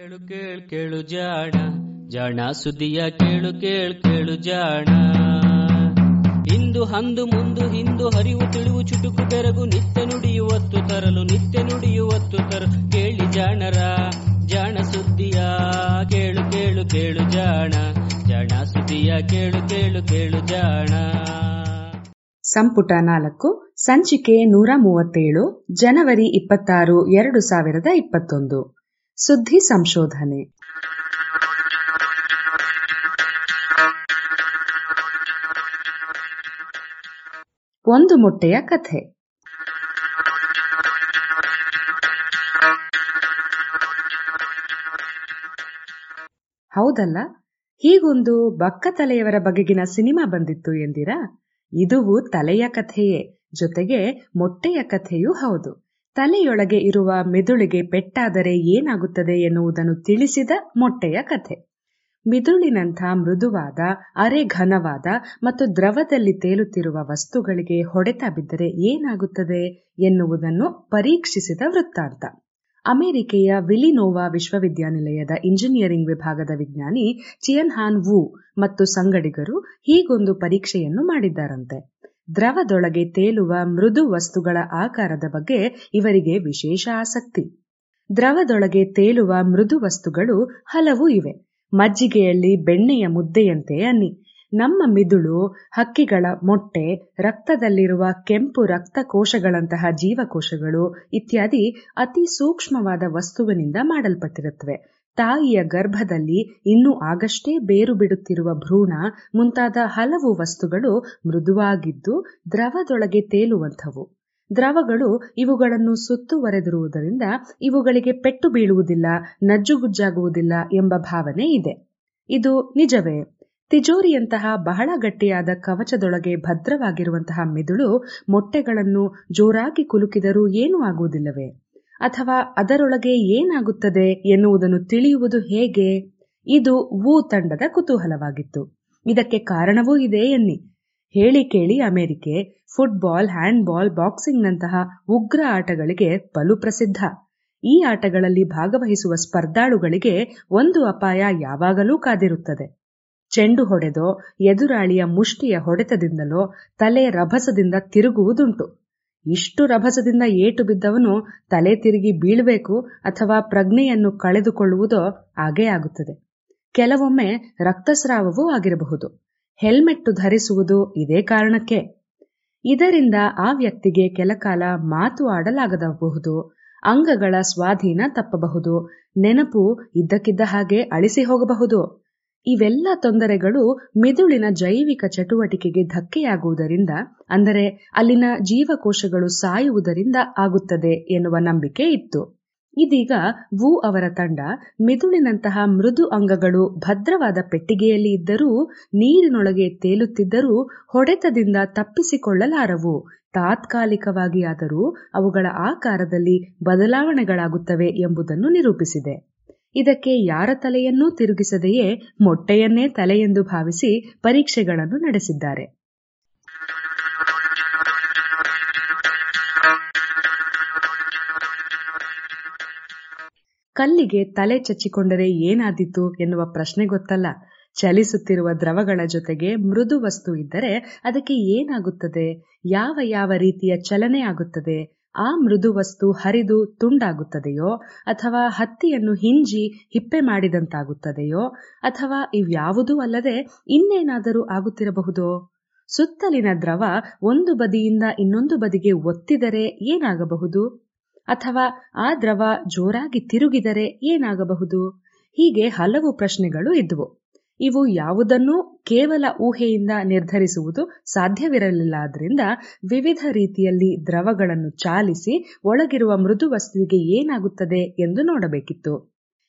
ಕೇಳು ಕೇಳು ಕೇಳು ಜಾಣ ಜಾಣ ಸುದಿಯ ಕೇಳು ಕೇಳು ಕೇಳು ಜಾಣ. ಇಂದು ಹಂದು ಮುಂದು ಹಿಂದು ಹರಿವು ತಿಳಿವು ಚುಟುಕು ಬೆರಗು ನಿತ್ಯ ನುಡಿಯುವತ್ತು ತರಲು, ನಿತ್ಯ ನುಡಿಯುವತ್ತು ತರಲು ಕೇಳಿ ಜಾಣರ, ಜಾಣ ಸುದ್ದಿಯ ಕೇಳು ಕೇಳು ಕೇಳು ಜಾಣ ಜಾಣ ಸುದಿಯ ಕೇಳು ಕೇಳು ಕೇಳು ಜಾಣ. ಸಂಪುಟ ನಾಲ್ಕು, ಸಂಚಿಕೆ ನೂರ ಮೂವತ್ತೇಳು, ಜನವರಿ ಇಪ್ಪತ್ತಾರು, ಎರಡು ಸಾವಿರದ ಇಪ್ಪತ್ತೊಂದು. ಸುದ್ದಿ ಸಂಶೋಧನೆ. ಒಂದು ಮೊಟ್ಟೆಯ ಕಥೆ. ಹೌದಲ್ಲ? ಹೀಗೊಂದು ಬಕ್ಕ ತಲೆಯವರ ಬಗೆಗಿನ ಸಿನಿಮಾ ಬಂದಿತ್ತು ಎಂದಿರಾ? ಇದುವು ತಲೆಯ ಕಥೆಯೇ, ಜೊತೆಗೆ ಮೊಟ್ಟೆಯ ಕಥೆಯೂ ಹೌದು. ತಲೆಯೊಳಗೆ ಇರುವ ಮೆದುಳಿಗೆ ಪೆಟ್ಟಾದರೆ ಏನಾಗುತ್ತದೆ ಎನ್ನುವುದನ್ನು ತಿಳಿಸಿದ ಮೊಟ್ಟೆಯ ಕಥೆ. ಮಿದುಳಿನಂಥ ಮೃದುವಾದ ಅರೆ ಘನವಾದ ಮತ್ತು ದ್ರವದಲ್ಲಿ ತೇಲುತ್ತಿರುವ ವಸ್ತುಗಳಿಗೆ ಹೊಡೆತ ಬಿದ್ದರೆ ಏನಾಗುತ್ತದೆ ಎನ್ನುವುದನ್ನು ಪರೀಕ್ಷಿಸಿದ ವೃತ್ತಾಂತ. ಅಮೆರಿಕೆಯ ವಿಲಿನೋವಾ ವಿಶ್ವವಿದ್ಯಾನಿಲಯದ ಇಂಜಿನಿಯರಿಂಗ್ ವಿಭಾಗದ ವಿಜ್ಞಾನಿ ಚಿಯನ್ ಹಾನ್ ವು ಮತ್ತು ಸಂಗಡಿಗರು ಹೀಗೊಂದು ಪರೀಕ್ಷೆಯನ್ನು ಮಾಡಿದ್ದಾರಂತೆ. ದ್ರವದೊಳಗೆ ತೇಲುವ ಮೃದು ವಸ್ತುಗಳ ಆಕಾರದ ಬಗ್ಗೆ ಇವರಿಗೆ ವಿಶೇಷ ಆಸಕ್ತಿ. ದ್ರವದೊಳಗೆ ತೇಲುವ ಮೃದು ವಸ್ತುಗಳು ಹಲವು ಇವೆ. ಮಜ್ಜಿಗೆಯಲ್ಲಿ ಬೆಣ್ಣೆಯ ಮುದ್ದೆಯಂತೆ ಅನ್ನಿ. ನಮ್ಮ ಮಿದುಳು, ಹಕ್ಕಿಗಳ ಮೊಟ್ಟೆ, ರಕ್ತದಲ್ಲಿರುವ ಕೆಂಪು ರಕ್ತಕೋಶಗಳಂತಹ ಜೀವಕೋಶಗಳು ಇತ್ಯಾದಿ ಅತಿ ಸೂಕ್ಷ್ಮವಾದ ವಸ್ತುವಿನಿಂದ ಮಾಡಲ್ಪಟ್ಟಿರುತ್ತವೆ. ತಾಯಿಯ ಗರ್ಭದಲ್ಲಿ ಇನ್ನೂ ಆಗಷ್ಟೇ ಬೇರು ಬಿಡುತ್ತಿರುವ ಭ್ರೂಣ ಮುಂತಾದ ಹಲವು ವಸ್ತುಗಳು ಮೃದುವಾಗಿದ್ದು ದ್ರವದೊಳಗೆ ತೇಲುವಂಥವು. ದ್ರವಗಳು ಇವುಗಳನ್ನು ಸುತ್ತುವರೆದಿರುವುದರಿಂದ ಇವುಗಳಿಗೆ ಪೆಟ್ಟು ಬೀಳುವುದಿಲ್ಲ, ನಜ್ಜುಗುಜ್ಜಾಗುವುದಿಲ್ಲ ಎಂಬ ಭಾವನೆ ಇದೆ. ಇದು ನಿಜವೇ. ತಿಜೋರಿಯಂತಹ ಬಹಳ ಗಟ್ಟಿಯಾದ ಕವಚದೊಳಗೆ ಭದ್ರವಾಗಿರುವಂತಹ ಮೆದುಳು ಮೊಟ್ಟೆಗಳನ್ನು ಜೋರಾಗಿ ಕುಲುಕಿದರೂ ಏನೂ ಆಗುವುದಿಲ್ಲವೇ? ಅಥವಾ ಅದರೊಳಗೆ ಏನಾಗುತ್ತದೆ ಎನ್ನುವುದನ್ನು ತಿಳಿಯುವುದು ಹೇಗೆ? ಇದು ವು ತಂಡದ ಕುತೂಹಲವಾಗಿತ್ತು. ಇದಕ್ಕೆ ಕಾರಣವೂ ಇದೆ ಎನ್ನಿ. ಹೇಳಿ ಕೇಳಿ ಅಮೆರಿಕೆ, ಫುಟ್ಬಾಲ್, ಹ್ಯಾಂಡ್ಬಾಲ್, ಬಾಕ್ಸಿಂಗ್ನಂತಹ ಉಗ್ರ ಆಟಗಳಿಗೆ ಬಲು ಪ್ರಸಿದ್ಧ. ಈ ಆಟಗಳಲ್ಲಿ ಭಾಗವಹಿಸುವ ಸ್ಪರ್ಧಾಳುಗಳಿಗೆ ಒಂದು ಅಪಾಯ ಯಾವಾಗಲೂ ಕಾದಿರುತ್ತದೆ. ಚೆಂಡು ಹೊಡೆದೋ, ಎದುರಾಳಿಯ ಮುಷ್ಟಿಯ ಹೊಡೆತದಿಂದಲೋ ತಲೆ ರಭಸದಿಂದ ತಿರುಗುವುದುಂಟು. ಇಷ್ಟು ರಭಸದಿಂದ ಏಟು ಬಿದ್ದವನು ತಲೆ ತಿರುಗಿ ಬೀಳಬೇಕು ಅಥವಾ ಪ್ರಜ್ಞೆಯನ್ನು ಕಳೆದುಕೊಳ್ಳುವುದೋ ಆಗೇ ಆಗುತ್ತದೆ. ಕೆಲವೊಮ್ಮೆ ರಕ್ತಸ್ರಾವವೂ ಆಗಿರಬಹುದು. ಹೆಲ್ಮೆಟ್ಟು ಧರಿಸುವುದು ಇದೇ ಕಾರಣಕ್ಕೆ. ಇದರಿಂದ ಆ ವ್ಯಕ್ತಿಗೆ ಕೆಲಕಾಲ ಮಾತು ಆಡಲಾಗದಬಹುದು ಅಂಗಗಳ ಸ್ವಾಧೀನ ತಪ್ಪಬಹುದು, ನೆನಪು ಇದ್ದಕ್ಕಿದ್ದ ಹಾಗೆ ಅಳಿಸಿ ಹೋಗಬಹುದು. ಇವೆಲ್ಲ ತೊಂದರೆಗಳು ಮೆದುಳಿನ ಜೈವಿಕ ಚಟುವಟಿಕೆಗೆ ಧಕ್ಕೆಯಾಗುವುದರಿಂದ, ಅಂದರೆ ಅಲ್ಲಿನ ಜೀವಕೋಶಗಳು ಸಾಯುವುದರಿಂದ ಆಗುತ್ತದೆ ಎನ್ನುವ ನಂಬಿಕೆ ಇತ್ತು. ಇದೀಗ ವು ಅವರ ತಂಡ ಮೆದುಳಿನಂತಹ ಮೃದು ಅಂಗಗಳು ಭದ್ರವಾದ ಪೆಟ್ಟಿಗೆಯಲ್ಲಿ ಇದ್ದರೂ, ನೀರಿನೊಳಗೆ ತೇಲುತ್ತಿದ್ದರೂ ಹೊಡೆತದಿಂದ ತಪ್ಪಿಸಿಕೊಳ್ಳಲಾರವು. ತಾತ್ಕಾಲಿಕವಾಗಿ ಆದರೂ ಅವುಗಳ ಆಕಾರದಲ್ಲಿ ಬದಲಾವಣೆಗಳಾಗುತ್ತವೆ ಎಂಬುದನ್ನು ನಿರೂಪಿಸಿದೆ. ಇದಕ್ಕೆ ಯಾರ ತಲೆಯನ್ನೂ ತಿರುಗಿಸದೆಯೇ ಮೊಟ್ಟೆಯನ್ನೇ ತಲೆಯೆಂದು ಭಾವಿಸಿ ಪರೀಕ್ಷೆಗಳನ್ನು ನಡೆಸಿದ್ದಾರೆ. ಕಲ್ಲಿಗೆ ತಲೆ ಚಚ್ಚಿಕೊಂಡರೆ ಏನಾದೀತು ಎನ್ನುವ ಪ್ರಶ್ನೆ ಗೊತ್ತಲ್ಲ. ಚಲಿಸುತ್ತಿರುವ ದ್ರವಗಳ ಜೊತೆಗೆ ಮೃದು ವಸ್ತು ಇದ್ದರೆ ಅದಕ್ಕೆ ಏನಾಗುತ್ತದೆ? ಯಾವ ಯಾವ ರೀತಿಯ ಚಲನೆ ಆಗುತ್ತದೆ? ಆ ಮೃದು ವಸ್ತು ಹರಿದು ತುಂಡಾಗುತ್ತದೆಯೋ ಅಥವಾ ಹತ್ತಿಯನ್ನು ಹಿಂಜಿ ಹಿಪ್ಪೆ ಮಾಡಿದಂತಾಗುತ್ತದೆಯೋ ಅಥವಾ ಇವ್ಯಾವುದೂ ಅಲ್ಲದೆ ಇನ್ನೇನಾದರೂ ಆಗುತ್ತಿರಬಹುದೋ? ಸುತ್ತಲಿನ ದ್ರವ ಒಂದು ಬದಿಯಿಂದ ಇನ್ನೊಂದು ಬದಿಗೆ ಒತ್ತಿದರೆ ಏನಾಗಬಹುದು? ಅಥವಾ ಆ ದ್ರವ ಜೋರಾಗಿ ತಿರುಗಿದರೆ ಏನಾಗಬಹುದು? ಹೀಗೆ ಹಲವು ಪ್ರಶ್ನೆಗಳು ಇದ್ವು. ಇವು ಯಾವುದನ್ನೂ ಕೇವಲ ಊಹೆಯಿಂದ ನಿರ್ಧರಿಸುವುದು ಸಾಧ್ಯವಿರಲಿಲ್ಲ ಆದ್ರಿಂದ ವಿವಿಧ ರೀತಿಯಲ್ಲಿ ದ್ರವಗಳನ್ನು ಚಾಲಿಸಿ ಒಳಗಿರುವ ಮೃದು ವಸ್ತುವಿಗೆ ಏನಾಗುತ್ತದೆ ಎಂದು ನೋಡಬೇಕಿತ್ತು.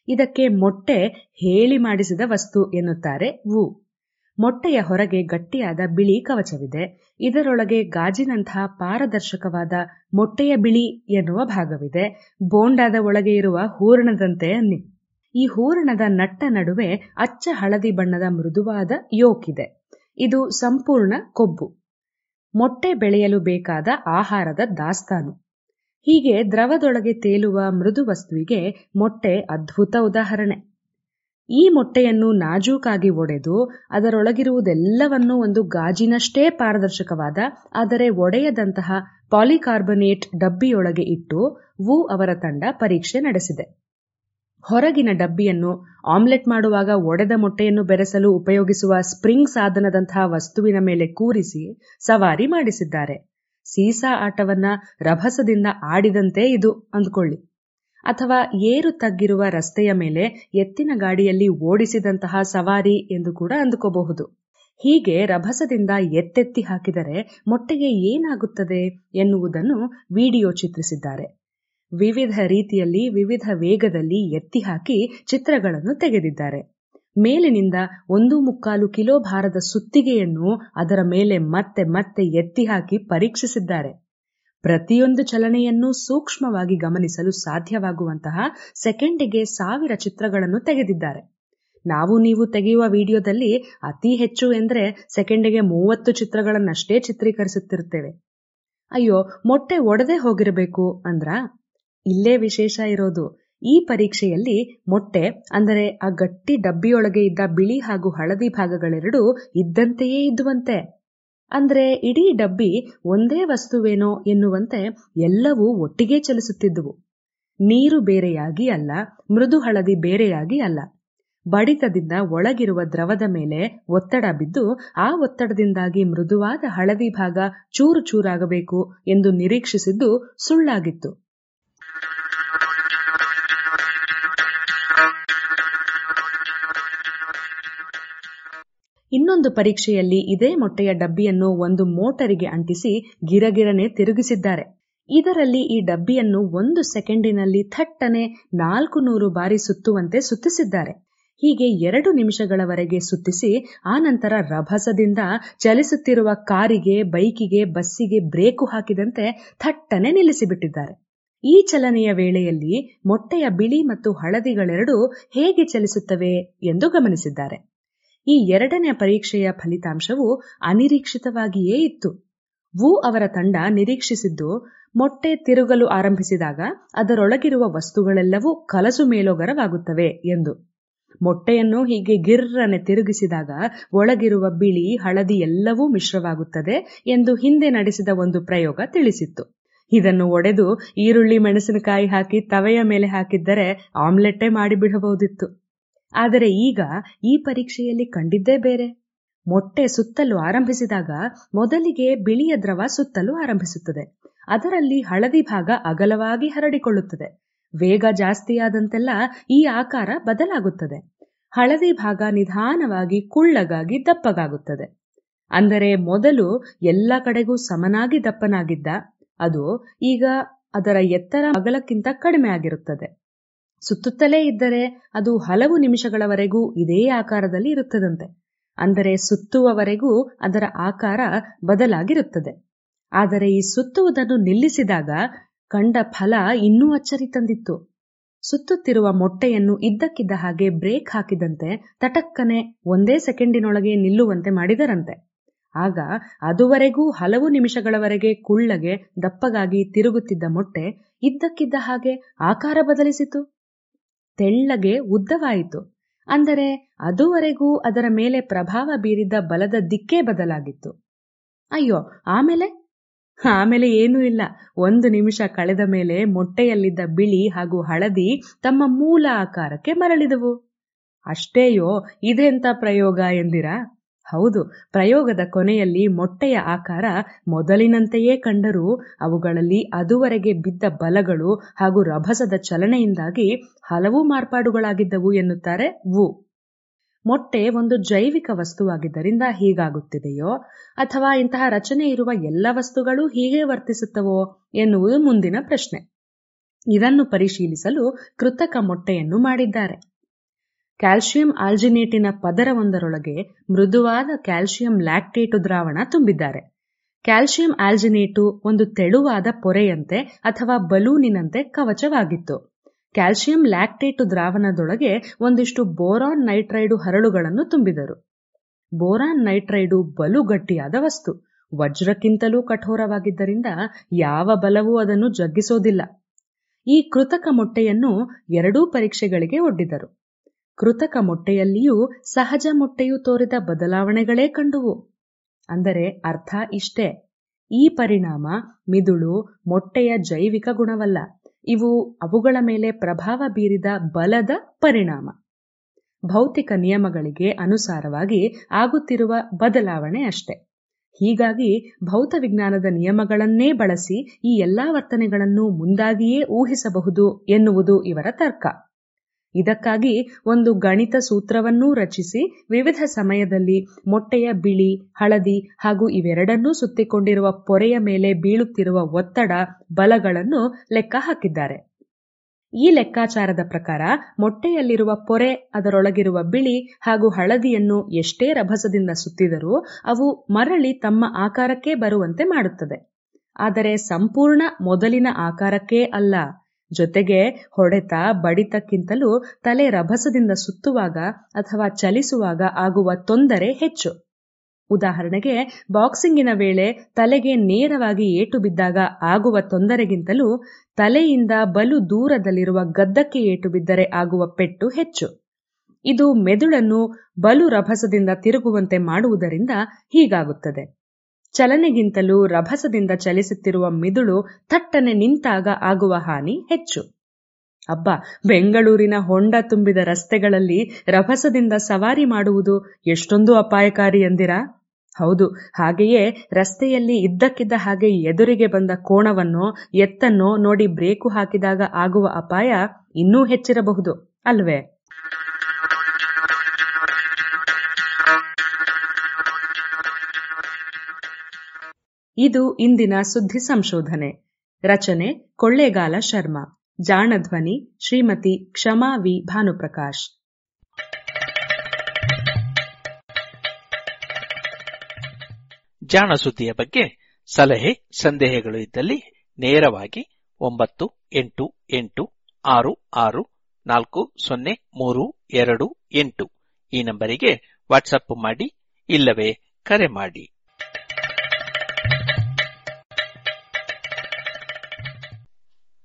ಇದಕ್ಕೆ ಮೊಟ್ಟೆ ಹೇಳಿ ಮಾಡಿಸಿದ ವಸ್ತು ಎನ್ನುತ್ತಾರೆ ವು. ಮೊಟ್ಟೆಯ ಹೊರಗೆ ಗಟ್ಟಿಯಾದ ಬಿಳಿ ಕವಚವಿದೆ. ಇದರೊಳಗೆ ಗಾಜಿನಂತಹ ಪಾರದರ್ಶಕವಾದ ಮೊಟ್ಟೆಯ ಬಿಳಿ ಎನ್ನುವ ಭಾಗವಿದೆ. ಬೋಂಡಾದ ಒಳಗೆ ಇರುವ ಹೂರಣದಂತೆ ಈ ಹೂರಣದ ನಟ್ಟ ನಡುವೆ ಅಚ್ಚ ಹಳದಿ ಬಣ್ಣದ ಮೃದುವಾದ ಯೋಕಿದೆ. ಇದು ಸಂಪೂರ್ಣ ಕೊಬ್ಬು. ಮೊಟ್ಟೆ ಬೆಳೆಯಲು ಬೇಕಾದ ಆಹಾರದ ದಾಸ್ತಾನು. ಹೀಗೆ ದ್ರವದೊಳಗೆ ತೇಲುವ ಮೃದು ವಸ್ತುವಿಗೆ ಮೊಟ್ಟೆ ಅದ್ಭುತ ಉದಾಹರಣೆ. ಈ ಮೊಟ್ಟೆಯನ್ನು ನಾಜೂಕಾಗಿ ಒಡೆದು ಅದರೊಳಗಿರುವುದೆಲ್ಲವನ್ನೂ ಒಂದು ಗಾಜಿನಷ್ಟೇ ಪಾರದರ್ಶಕವಾದ, ಆದರೆ ಒಡೆಯದಂತಹ ಪಾಲಿಕಾರ್ಬನೇಟ್ ಡಬ್ಬಿಯೊಳಗೆ ಇಟ್ಟು ವು ಅವರ ತಂಡ ಪರೀಕ್ಷೆ ನಡೆಸಿದೆ. ಹೊರಗಿನ ಡಬ್ಬಿಯನ್ನು ಆಮ್ಲೆಟ್ ಮಾಡುವಾಗ ಒಡೆದ ಮೊಟ್ಟೆಯನ್ನು ಬೆರೆಸಲು ಉಪಯೋಗಿಸುವ ಸ್ಪ್ರಿಂಗ್ ಸಾಧನದಂತಹ ವಸ್ತುವಿನ ಮೇಲೆ ಕೂರಿಸಿ ಸವಾರಿ ಮಾಡಿಸಿದ್ದಾರೆ. ಸೀಸಾ ಆಟವನ್ನ ರಭಸದಿಂದ ಆಡಿದಂತೆ ಇದು, ಅಂದ್ಕೊಳ್ಳಿ. ಅಥವಾ ಏರು ತಗ್ಗಿರುವ ರಸ್ತೆಯ ಮೇಲೆ ಎತ್ತಿನ ಗಾಡಿಯಲ್ಲಿ ಓಡಿಸಿದಂತಹ ಸವಾರಿ ಎಂದು ಕೂಡ ಅಂದುಕೋಬಹುದು. ಹೀಗೆ ರಭಸದಿಂದ ಎತ್ತೆತ್ತಿ ಹಾಕಿದರೆ ಮೊಟ್ಟೆಗೆ ಏನಾಗುತ್ತದೆ ಎನ್ನುವುದನ್ನು ವಿಡಿಯೋ ಚಿತ್ರಿಸಿದ್ದಾರೆ. ವಿವಿಧ ರೀತಿಯಲ್ಲಿ, ವಿವಿಧ ವೇಗದಲ್ಲಿ ಎತ್ತಿ ಹಾಕಿ ಚಿತ್ರಗಳನ್ನು ತೆಗೆದಿದ್ದಾರೆ. ಮೇಲಿನಿಂದ ಒಂದು ಮುಕ್ಕಾಲು ಕಿಲೋ ಭಾರದ ಸುತ್ತಿಗೆಯನ್ನು ಅದರ ಮೇಲೆ ಮತ್ತೆ ಮತ್ತೆ ಎತ್ತಿ ಹಾಕಿ ಪರೀಕ್ಷಿಸಿದ್ದಾರೆ. ಪ್ರತಿಯೊಂದು ಚಲನೆಯನ್ನು ಸೂಕ್ಷ್ಮವಾಗಿ ಗಮನಿಸಲು ಸಾಧ್ಯವಾಗುವಂತಹ ಸೆಕೆಂಡಿಗೆ ಸಾವಿರ ಚಿತ್ರಗಳನ್ನು ತೆಗೆದಿದ್ದಾರೆ. ನಾವು ನೀವು ತೆಗೆಯುವ ವಿಡಿಯೋದಲ್ಲಿ ಅತಿ ಹೆಚ್ಚು ಎಂದರೆ ಸೆಕೆಂಡಿಗೆ ಮೂವತ್ತು ಚಿತ್ರಗಳನ್ನಷ್ಟೇ ಚಿತ್ರೀಕರಿಸುತ್ತಿರುತ್ತೇವೆ. ಅಯ್ಯೋ, ಮೊಟ್ಟೆ ಒಡೆದೇ ಹೋಗಿರಬೇಕು ಅಂದ್ರ? ಇಲ್ಲೇ ವಿಶೇಷ ಇರೋದು. ಈ ಪರೀಕ್ಷೆಯಲ್ಲಿ ಮೊಟ್ಟೆ, ಅಂದರೆ ಆ ಗಟ್ಟಿ ಡಬ್ಬಿಯೊಳಗೆ ಇದ್ದ ಬಿಳಿ ಹಾಗೂ ಹಳದಿ ಭಾಗಗಳೆರಡೂ ಇದ್ದಂತೆಯೇ ಇದ್ದುವಂತೆ. ಅಂದ್ರೆ ಇಡೀ ಡಬ್ಬಿ ಒಂದೇ ವಸ್ತುವೇನೋ ಎನ್ನುವಂತೆ ಎಲ್ಲವೂ ಒಟ್ಟಿಗೆ ಚಲಿಸುತ್ತಿದ್ದುವು. ನೀರು ಬೇರೆಯಾಗಿ ಅಲ್ಲ, ಮೃದು ಹಳದಿ ಬೇರೆಯಾಗಿ ಅಲ್ಲ. ಬಡಿತದಿಂದ ಒಳಗಿರುವ ದ್ರವದ ಮೇಲೆ ಒತ್ತಡ ಬಿದ್ದು ಆ ಒತ್ತಡದಿಂದಾಗಿ ಮೃದುವಾದ ಹಳದಿ ಭಾಗ ಚೂರು ಚೂರಾಗಬೇಕು ಎಂದು ನಿರೀಕ್ಷಿಸಿದ್ದು ಸುಳ್ಳಾಗಿತ್ತು. ಇನ್ನೊಂದು ಪರೀಕ್ಷೆಯಲ್ಲಿ ಇದೇ ಮೊಟ್ಟೆಯ ಡಬ್ಬಿಯನ್ನು ಒಂದು ಮೋಟರಿಗೆ ಅಂಟಿಸಿ ಗಿರಗಿರನೆ ತಿರುಗಿಸಿದ್ದಾರೆ. ಇದರಲ್ಲಿ ಈ ಡಬ್ಬಿಯನ್ನು ಒಂದು ಸೆಕೆಂಡಿನಲ್ಲಿ ಥಟ್ಟನೆ ನಾಲ್ಕು ನೂರು ಬಾರಿ ಸುತ್ತುವಂತೆ ಸುತ್ತಿಸಿದ್ದಾರೆ. ಹೀಗೆ ಎರಡು ನಿಮಿಷಗಳವರೆಗೆ ಸುತ್ತಿಸಿ ಆನಂತರ ರಭಸದಿಂದ ಚಲಿಸುತ್ತಿರುವ ಕಾರಿಗೆ, ಬೈಕಿಗೆ, ಬಸ್ಸಿಗೆ ಬ್ರೇಕು ಹಾಕಿದಂತೆ ಥಟ್ಟನೆ ನಿಲ್ಲಿಸಿಬಿಟ್ಟಿದ್ದಾರೆ. ಈ ಚಲನೆಯ ವೇಳೆಯಲ್ಲಿ ಮೊಟ್ಟೆಯ ಬಿಳಿ ಮತ್ತು ಹಳದಿಗಳೆರಡೂ ಹೇಗೆ ಚಲಿಸುತ್ತವೆ ಎಂದು ಗಮನಿಸಿದ್ದಾರೆ. ಈ ಎರಡನೇ ಪರೀಕ್ಷೆಯ ಫಲಿತಾಂಶವು ಅನಿರೀಕ್ಷಿತವಾಗಿಯೇ ಇತ್ತು. ವು ಅವರ ತಂಡ ನಿರೀಕ್ಷಿಸಿದ್ದು, ಮೊಟ್ಟೆ ತಿರುಗಲು ಆರಂಭಿಸಿದಾಗ ಅದರೊಳಗಿರುವ ವಸ್ತುಗಳೆಲ್ಲವೂ ಕಲಸು ಮೇಲೋಗರವಾಗುತ್ತವೆ ಎಂದು. ಮೊಟ್ಟೆಯನ್ನು ಹೀಗೆ ಗಿರ್ರನೆ ತಿರುಗಿಸಿದಾಗ ಒಳಗಿರುವ ಬಿಳಿ, ಹಳದಿ ಎಲ್ಲವೂ ಮಿಶ್ರವಾಗುತ್ತದೆ ಎಂದು ಹಿಂದೆ ನಡೆಸಿದ ಒಂದು ಪ್ರಯೋಗ ತಿಳಿಸಿತ್ತು. ಇದನ್ನು ಒಡೆದು ಈರುಳ್ಳಿ, ಮೆಣಸಿನಕಾಯಿ ಹಾಕಿ ತವೆಯ ಮೇಲೆ ಹಾಕಿದ್ದರೆ ಆಮ್ಲೆಟ್ಟೇ ಮಾಡಿಬಿಡಬಹುದಿತ್ತು. ಆದರೆ ಈಗ ಈ ಪರೀಕ್ಷೆಯಲ್ಲಿ ಕಂಡಿದ್ದೇ ಬೇರೆ. ಮೊಟ್ಟೆ ಸುತ್ತಲು ಆರಂಭಿಸಿದಾಗ ಮೊದಲಿಗೆ ಬಿಳಿಯ ದ್ರವ ಸುತ್ತಲು ಆರಂಭಿಸುತ್ತದೆ. ಅದರಲ್ಲಿ ಹಳದಿ ಭಾಗ ಅಗಲವಾಗಿ ಹರಡಿಕೊಳ್ಳುತ್ತದೆ. ವೇಗ ಜಾಸ್ತಿಯಾದಂತೆಲ್ಲ ಈ ಆಕಾರ ಬದಲಾಗುತ್ತದೆ. ಹಳದಿ ಭಾಗ ನಿಧಾನವಾಗಿ ಕುಳ್ಳಗಾಗಿ ದಪ್ಪಗಾಗುತ್ತದೆ. ಅಂದರೆ ಮೊದಲು ಎಲ್ಲ ಕಡೆಗೂ ಸಮನಾಗಿ ದಪ್ಪನಾಗಿದ್ದ, ಅದು ಈಗ ಅದರ ಎತ್ತರ ಅಗಲಕ್ಕಿಂತ ಕಡಿಮೆ ಆಗಿರುತ್ತದೆ. ಸುತ್ತುತ್ತಲೇ ಇದ್ದರೆ ಅದು ಹಲವು ನಿಮಿಷಗಳವರೆಗೂ ಇದೇ ಆಕಾರದಲ್ಲಿ ಇರುತ್ತದಂತೆ. ಅಂದರೆ ಸುತ್ತುವವರೆಗೂ ಅದರ ಆಕಾರ ಬದಲಾಗಿರುತ್ತದೆ. ಆದರೆ ಈ ಸುತ್ತುವುದನ್ನು ನಿಲ್ಲಿಸಿದಾಗ ಕಂಡ ಫಲ ಇನ್ನೂ ಅಚ್ಚರಿ ತಂದಿತ್ತು. ಸುತ್ತುತ್ತಿರುವ ಮೊಟ್ಟೆಯನ್ನು ಇದ್ದಕ್ಕಿದ್ದ ಹಾಗೆ ಬ್ರೇಕ್ ಹಾಕಿದಂತೆ ತಟಕ್ಕನೆ ಒಂದೇ ಸೆಕೆಂಡಿನೊಳಗೆ ನಿಲ್ಲುವಂತೆ ಮಾಡಿದರಂತೆ. ಆಗ ಅದುವರೆಗೂ ಹಲವು ನಿಮಿಷಗಳವರೆಗೆ ಕುಳ್ಳಗೆ ದಪ್ಪಗಾಗಿ ತಿರುಗುತ್ತಿದ್ದ ಮೊಟ್ಟೆ ಇದ್ದಕ್ಕಿದ್ದ ಹಾಗೆ ಆಕಾರ ಬದಲಿಸಿತು. ತೆಳ್ಳಗೆ ಉದ್ದವಾಯಿತು. ಅಂದರೆ ಅದುವರೆಗೂ ಅದರ ಮೇಲೆ ಪ್ರಭಾವ ಬೀರಿದ್ದ ಬಲದ ದಿಕ್ಕೇ ಬದಲಾಗಿತ್ತು. ಅಯ್ಯೋ, ಆಮೇಲೆ? ಆಮೇಲೆ ಏನೂ ಇಲ್ಲ. ಒಂದು ನಿಮಿಷ ಕಳೆದ ಮೇಲೆ ಮೊಟ್ಟೆಯಲ್ಲಿದ್ದ ಬಿಳಿ ಹಾಗೂ ಹಳದಿ ತಮ್ಮ ಮೂಲ ಆಕಾರಕ್ಕೆ ಮರಳಿದವು. ಅಷ್ಟೇಯೋ, ಇದೆಂತ ಪ್ರಯೋಗ ಎಂದಿರಾ? ಹೌದು, ಪ್ರಯೋಗದ ಕೊನೆಯಲ್ಲಿ ಮೊಟ್ಟೆಯ ಆಕಾರ ಮೊದಲಿನಂತೆಯೇ ಕಂಡರೂ ಅವುಗಳಲ್ಲಿ ಅದುವರೆಗೆ ಬಿದ್ದ ಬಲಗಳು ಹಾಗೂ ರಭಸದ ಚಲನೆಯಿಂದಾಗಿ ಹಲವು ಮಾರ್ಪಾಡುಗಳಾಗಿದ್ದವು ಎನ್ನುತ್ತಾರೆ ವು. ಮೊಟ್ಟೆ ಒಂದು ಜೈವಿಕ ವಸ್ತುವಾಗಿದ್ದರಿಂದ ಹೀಗಾಗುತ್ತಿದೆಯೋ? ಅಥವಾ ಇಂತಹ ರಚನೆ ಇರುವ ಎಲ್ಲ ವಸ್ತುಗಳು ಹೀಗೆ ವರ್ತಿಸುತ್ತವೋ ಎನ್ನುವುದು ಮುಂದಿನ ಪ್ರಶ್ನೆ. ಇದನ್ನು ಪರಿಶೀಲಿಸಲು ಕೃತಕ ಮೊಟ್ಟೆಯನ್ನು ಮಾಡಿದ್ದಾರೆ. ಕ್ಯಾಲ್ಸಿಯಂ ಆಲ್ಜಿನೇಟಿನ ಪದರವೊಂದರೊಳಗೆ ಮೃದುವಾದ ಕ್ಯಾಲ್ಸಿಯಂ ಲ್ಯಾಕ್ಟೇಟು ದ್ರಾವಣ ತುಂಬಿದ್ದಾರೆ. ಕ್ಯಾಲ್ಸಿಯಂ ಆಲ್ಜಿನೇಟು ಒಂದು ತೆಳುವಾದ ಪೊರೆಯಂತೆ ಅಥವಾ ಬಲೂನಿನಂತೆ ಕವಚವಾಗಿತ್ತು. ಕ್ಯಾಲ್ಸಿಯಂ ಲ್ಯಾಕ್ಟೇಟು ದ್ರಾವಣದೊಳಗೆ ಒಂದಿಷ್ಟು ಬೋರಾನ್ ನೈಟ್ರೈಡು ಹರಳುಗಳನ್ನು ತುಂಬಿದರು. ಬೋರಾನ್ ನೈಟ್ರೈಡು ಬಲು ಗಟ್ಟಿಯಾದ ವಸ್ತು. ವಜ್ರಕ್ಕಿಂತಲೂ ಕಠೋರವಾಗಿದ್ದರಿಂದ ಯಾವ ಬಲವೂ ಅದನ್ನು ಜಗ್ಗಿಸೋದಿಲ್ಲ. ಈ ಕೃತಕ ಮೊಟ್ಟೆಯನ್ನು ಎರಡೂ ಪರೀಕ್ಷೆಗಳಿಗೆ ಒಡ್ಡಿದರು. ಕೃತಕ ಮೊಟ್ಟೆಯಲ್ಲಿಯೂ ಸಹಜ ಮೊಟ್ಟೆಯು ತೋರಿದ ಬದಲಾವಣೆಗಳೇ ಕಂಡುವು. ಅಂದರೆ ಅರ್ಥ ಇಷ್ಟೇ. ಈ ಪರಿಣಾಮ ಮಿದುಳು ಮೊಟ್ಟೆಯ ಜೈವಿಕ ಗುಣವಲ್ಲ. ಇವು ಅವುಗಳ ಮೇಲೆ ಪ್ರಭಾವ ಬೀರಿದ ಬಲದ ಪರಿಣಾಮ. ಭೌತಿಕ ನಿಯಮಗಳಿಗೆ ಅನುಸಾರವಾಗಿ ಆಗುತ್ತಿರುವ ಬದಲಾವಣೆ ಅಷ್ಟೆ. ಹೀಗಾಗಿ ಭೌತ ವಿಜ್ಞಾನದ ನಿಯಮಗಳನ್ನೇ ಬಳಸಿ ಈ ಎಲ್ಲಾ ವರ್ತನೆಗಳನ್ನು ಮುಂದಾಗಿಯೇ ಊಹಿಸಬಹುದು ಎನ್ನುವುದು ಇವರ ತರ್ಕ. ಇದಕ್ಕಾಗಿ ಒಂದು ಗಣಿತ ಸೂತ್ರವನ್ನೂ ರಚಿಸಿ ವಿವಿಧ ಸಮಯದಲ್ಲಿ ಮೊಟ್ಟೆಯ ಬಿಳಿ, ಹಳದಿ ಹಾಗೂ ಇವೆರಡನ್ನೂ ಸುತ್ತಿಕೊಂಡಿರುವ ಪೊರೆಯ ಮೇಲೆ ಬೀಳುತ್ತಿರುವ ಒತ್ತಡ ಬಲಗಳನ್ನು ಲೆಕ್ಕ ಹಾಕಿದ್ದಾರೆ. ಈ ಲೆಕ್ಕಾಚಾರದ ಪ್ರಕಾರ ಮೊಟ್ಟೆಯಲ್ಲಿರುವ ಪೊರೆ, ಅದರೊಳಗಿರುವ ಬಿಳಿ ಹಾಗೂ ಹಳದಿಯನ್ನು ಎಷ್ಟೇ ರಭಸದಿಂದ ಸುತ್ತಿದರೂ ಅವು ಮರಳಿ ತಮ್ಮ ಆಕಾರಕ್ಕೆ ಬರುವಂತೆ ಮಾಡುತ್ತದೆ. ಆದರೆ ಸಂಪೂರ್ಣ ಮೊದಲಿನ ಆಕಾರಕ್ಕೇ ಅಲ್ಲ. ಜೊತೆಗೆ ಹೊಡೆತ ಬಡಿತಕ್ಕಿಂತಲೂ ತಲೆ ರಭಸದಿಂದ ಸುತ್ತುವಾಗ ಅಥವಾ ಚಲಿಸುವಾಗ ಆಗುವ ತೊಂದರೆ ಹೆಚ್ಚು. ಉದಾಹರಣೆಗೆ, ಬಾಕ್ಸಿಂಗಿನ ವೇಳೆ ತಲೆಗೆ ನೇರವಾಗಿ ಏಟು ಬಿದ್ದಾಗ ಆಗುವ ತೊಂದರೆಗಿಂತಲೂ ತಲೆಯಿಂದ ಬಲು ದೂರದಲ್ಲಿರುವ ಗದ್ದಕ್ಕೆ ಏಟು ಬಿದ್ದರೆ ಆಗುವ ಪೆಟ್ಟು ಹೆಚ್ಚು. ಇದು ಮೆದುಳನ್ನು ಬಲು ರಭಸದಿಂದ ತಿರುಗುವಂತೆ ಮಾಡುವುದರಿಂದ ಹೀಗಾಗುತ್ತದೆ. ಚಲನೆಗಿಂತಲೂ ರಭಸದಿಂದ ಚಲಿಸುತ್ತಿರುವ ಮಿದುಳು ತಟ್ಟನೆ ನಿಂತಾಗ ಆಗುವ ಹಾನಿ ಹೆಚ್ಚು. ಅಬ್ಬ, ಬೆಂಗಳೂರಿನ ಹೊಂಡ ತುಂಬಿದ ರಸ್ತೆಗಳಲ್ಲಿ ರಭಸದಿಂದ ಸವಾರಿ ಮಾಡುವುದು ಎಷ್ಟೊಂದು ಅಪಾಯಕಾರಿ ಎಂದಿರಾ? ಹೌದು, ಹಾಗೆಯೇ ರಸ್ತೆಯಲ್ಲಿ ಇದ್ದಕ್ಕಿದ್ದ ಹಾಗೆ ಎದುರಿಗೆ ಬಂದ ಕೋಣವನ್ನೋ, ಎತ್ತನ್ನೋ ನೋಡಿ ಬ್ರೇಕು ಹಾಕಿದಾಗ ಆಗುವ ಅಪಾಯ ಇನ್ನೂ ಹೆಚ್ಚಿರಬಹುದು, ಅಲ್ವೇ? ಇದು ಇಂದಿನ ಸುದ್ದಿ ಸಂಶೋಧನೆ. ರಚನೆ ಕೊಳ್ಳೇಗಾಲ ಶರ್ಮಾ. ಜಾಣಧ್ವನಿ ಶ್ರೀಮತಿ ಕ್ಷಮಾ ವಿ ಭಾನುಪ್ರಕಾಶ್. ಜಾಣ ಸುದ್ದಿಯ ಬಗ್ಗೆ ಸಲಹೆ, ಸಂದೇಹಗಳು ಇದ್ದಲ್ಲಿ ನೇರವಾಗಿ ಒಂಬತ್ತು, ಎಂಟು ಎಂಟು, ಆರು ಆರು, ನಾಲ್ಕು, ಸೊನ್ನೆ, ಮೂರು, ಎರಡು, ಎಂಟು ಈ ನಂಬರಿಗೆ ವಾಟ್ಸಪ್ ಮಾಡಿ ಇಲ್ಲವೇ ಕರೆ ಮಾಡಿ.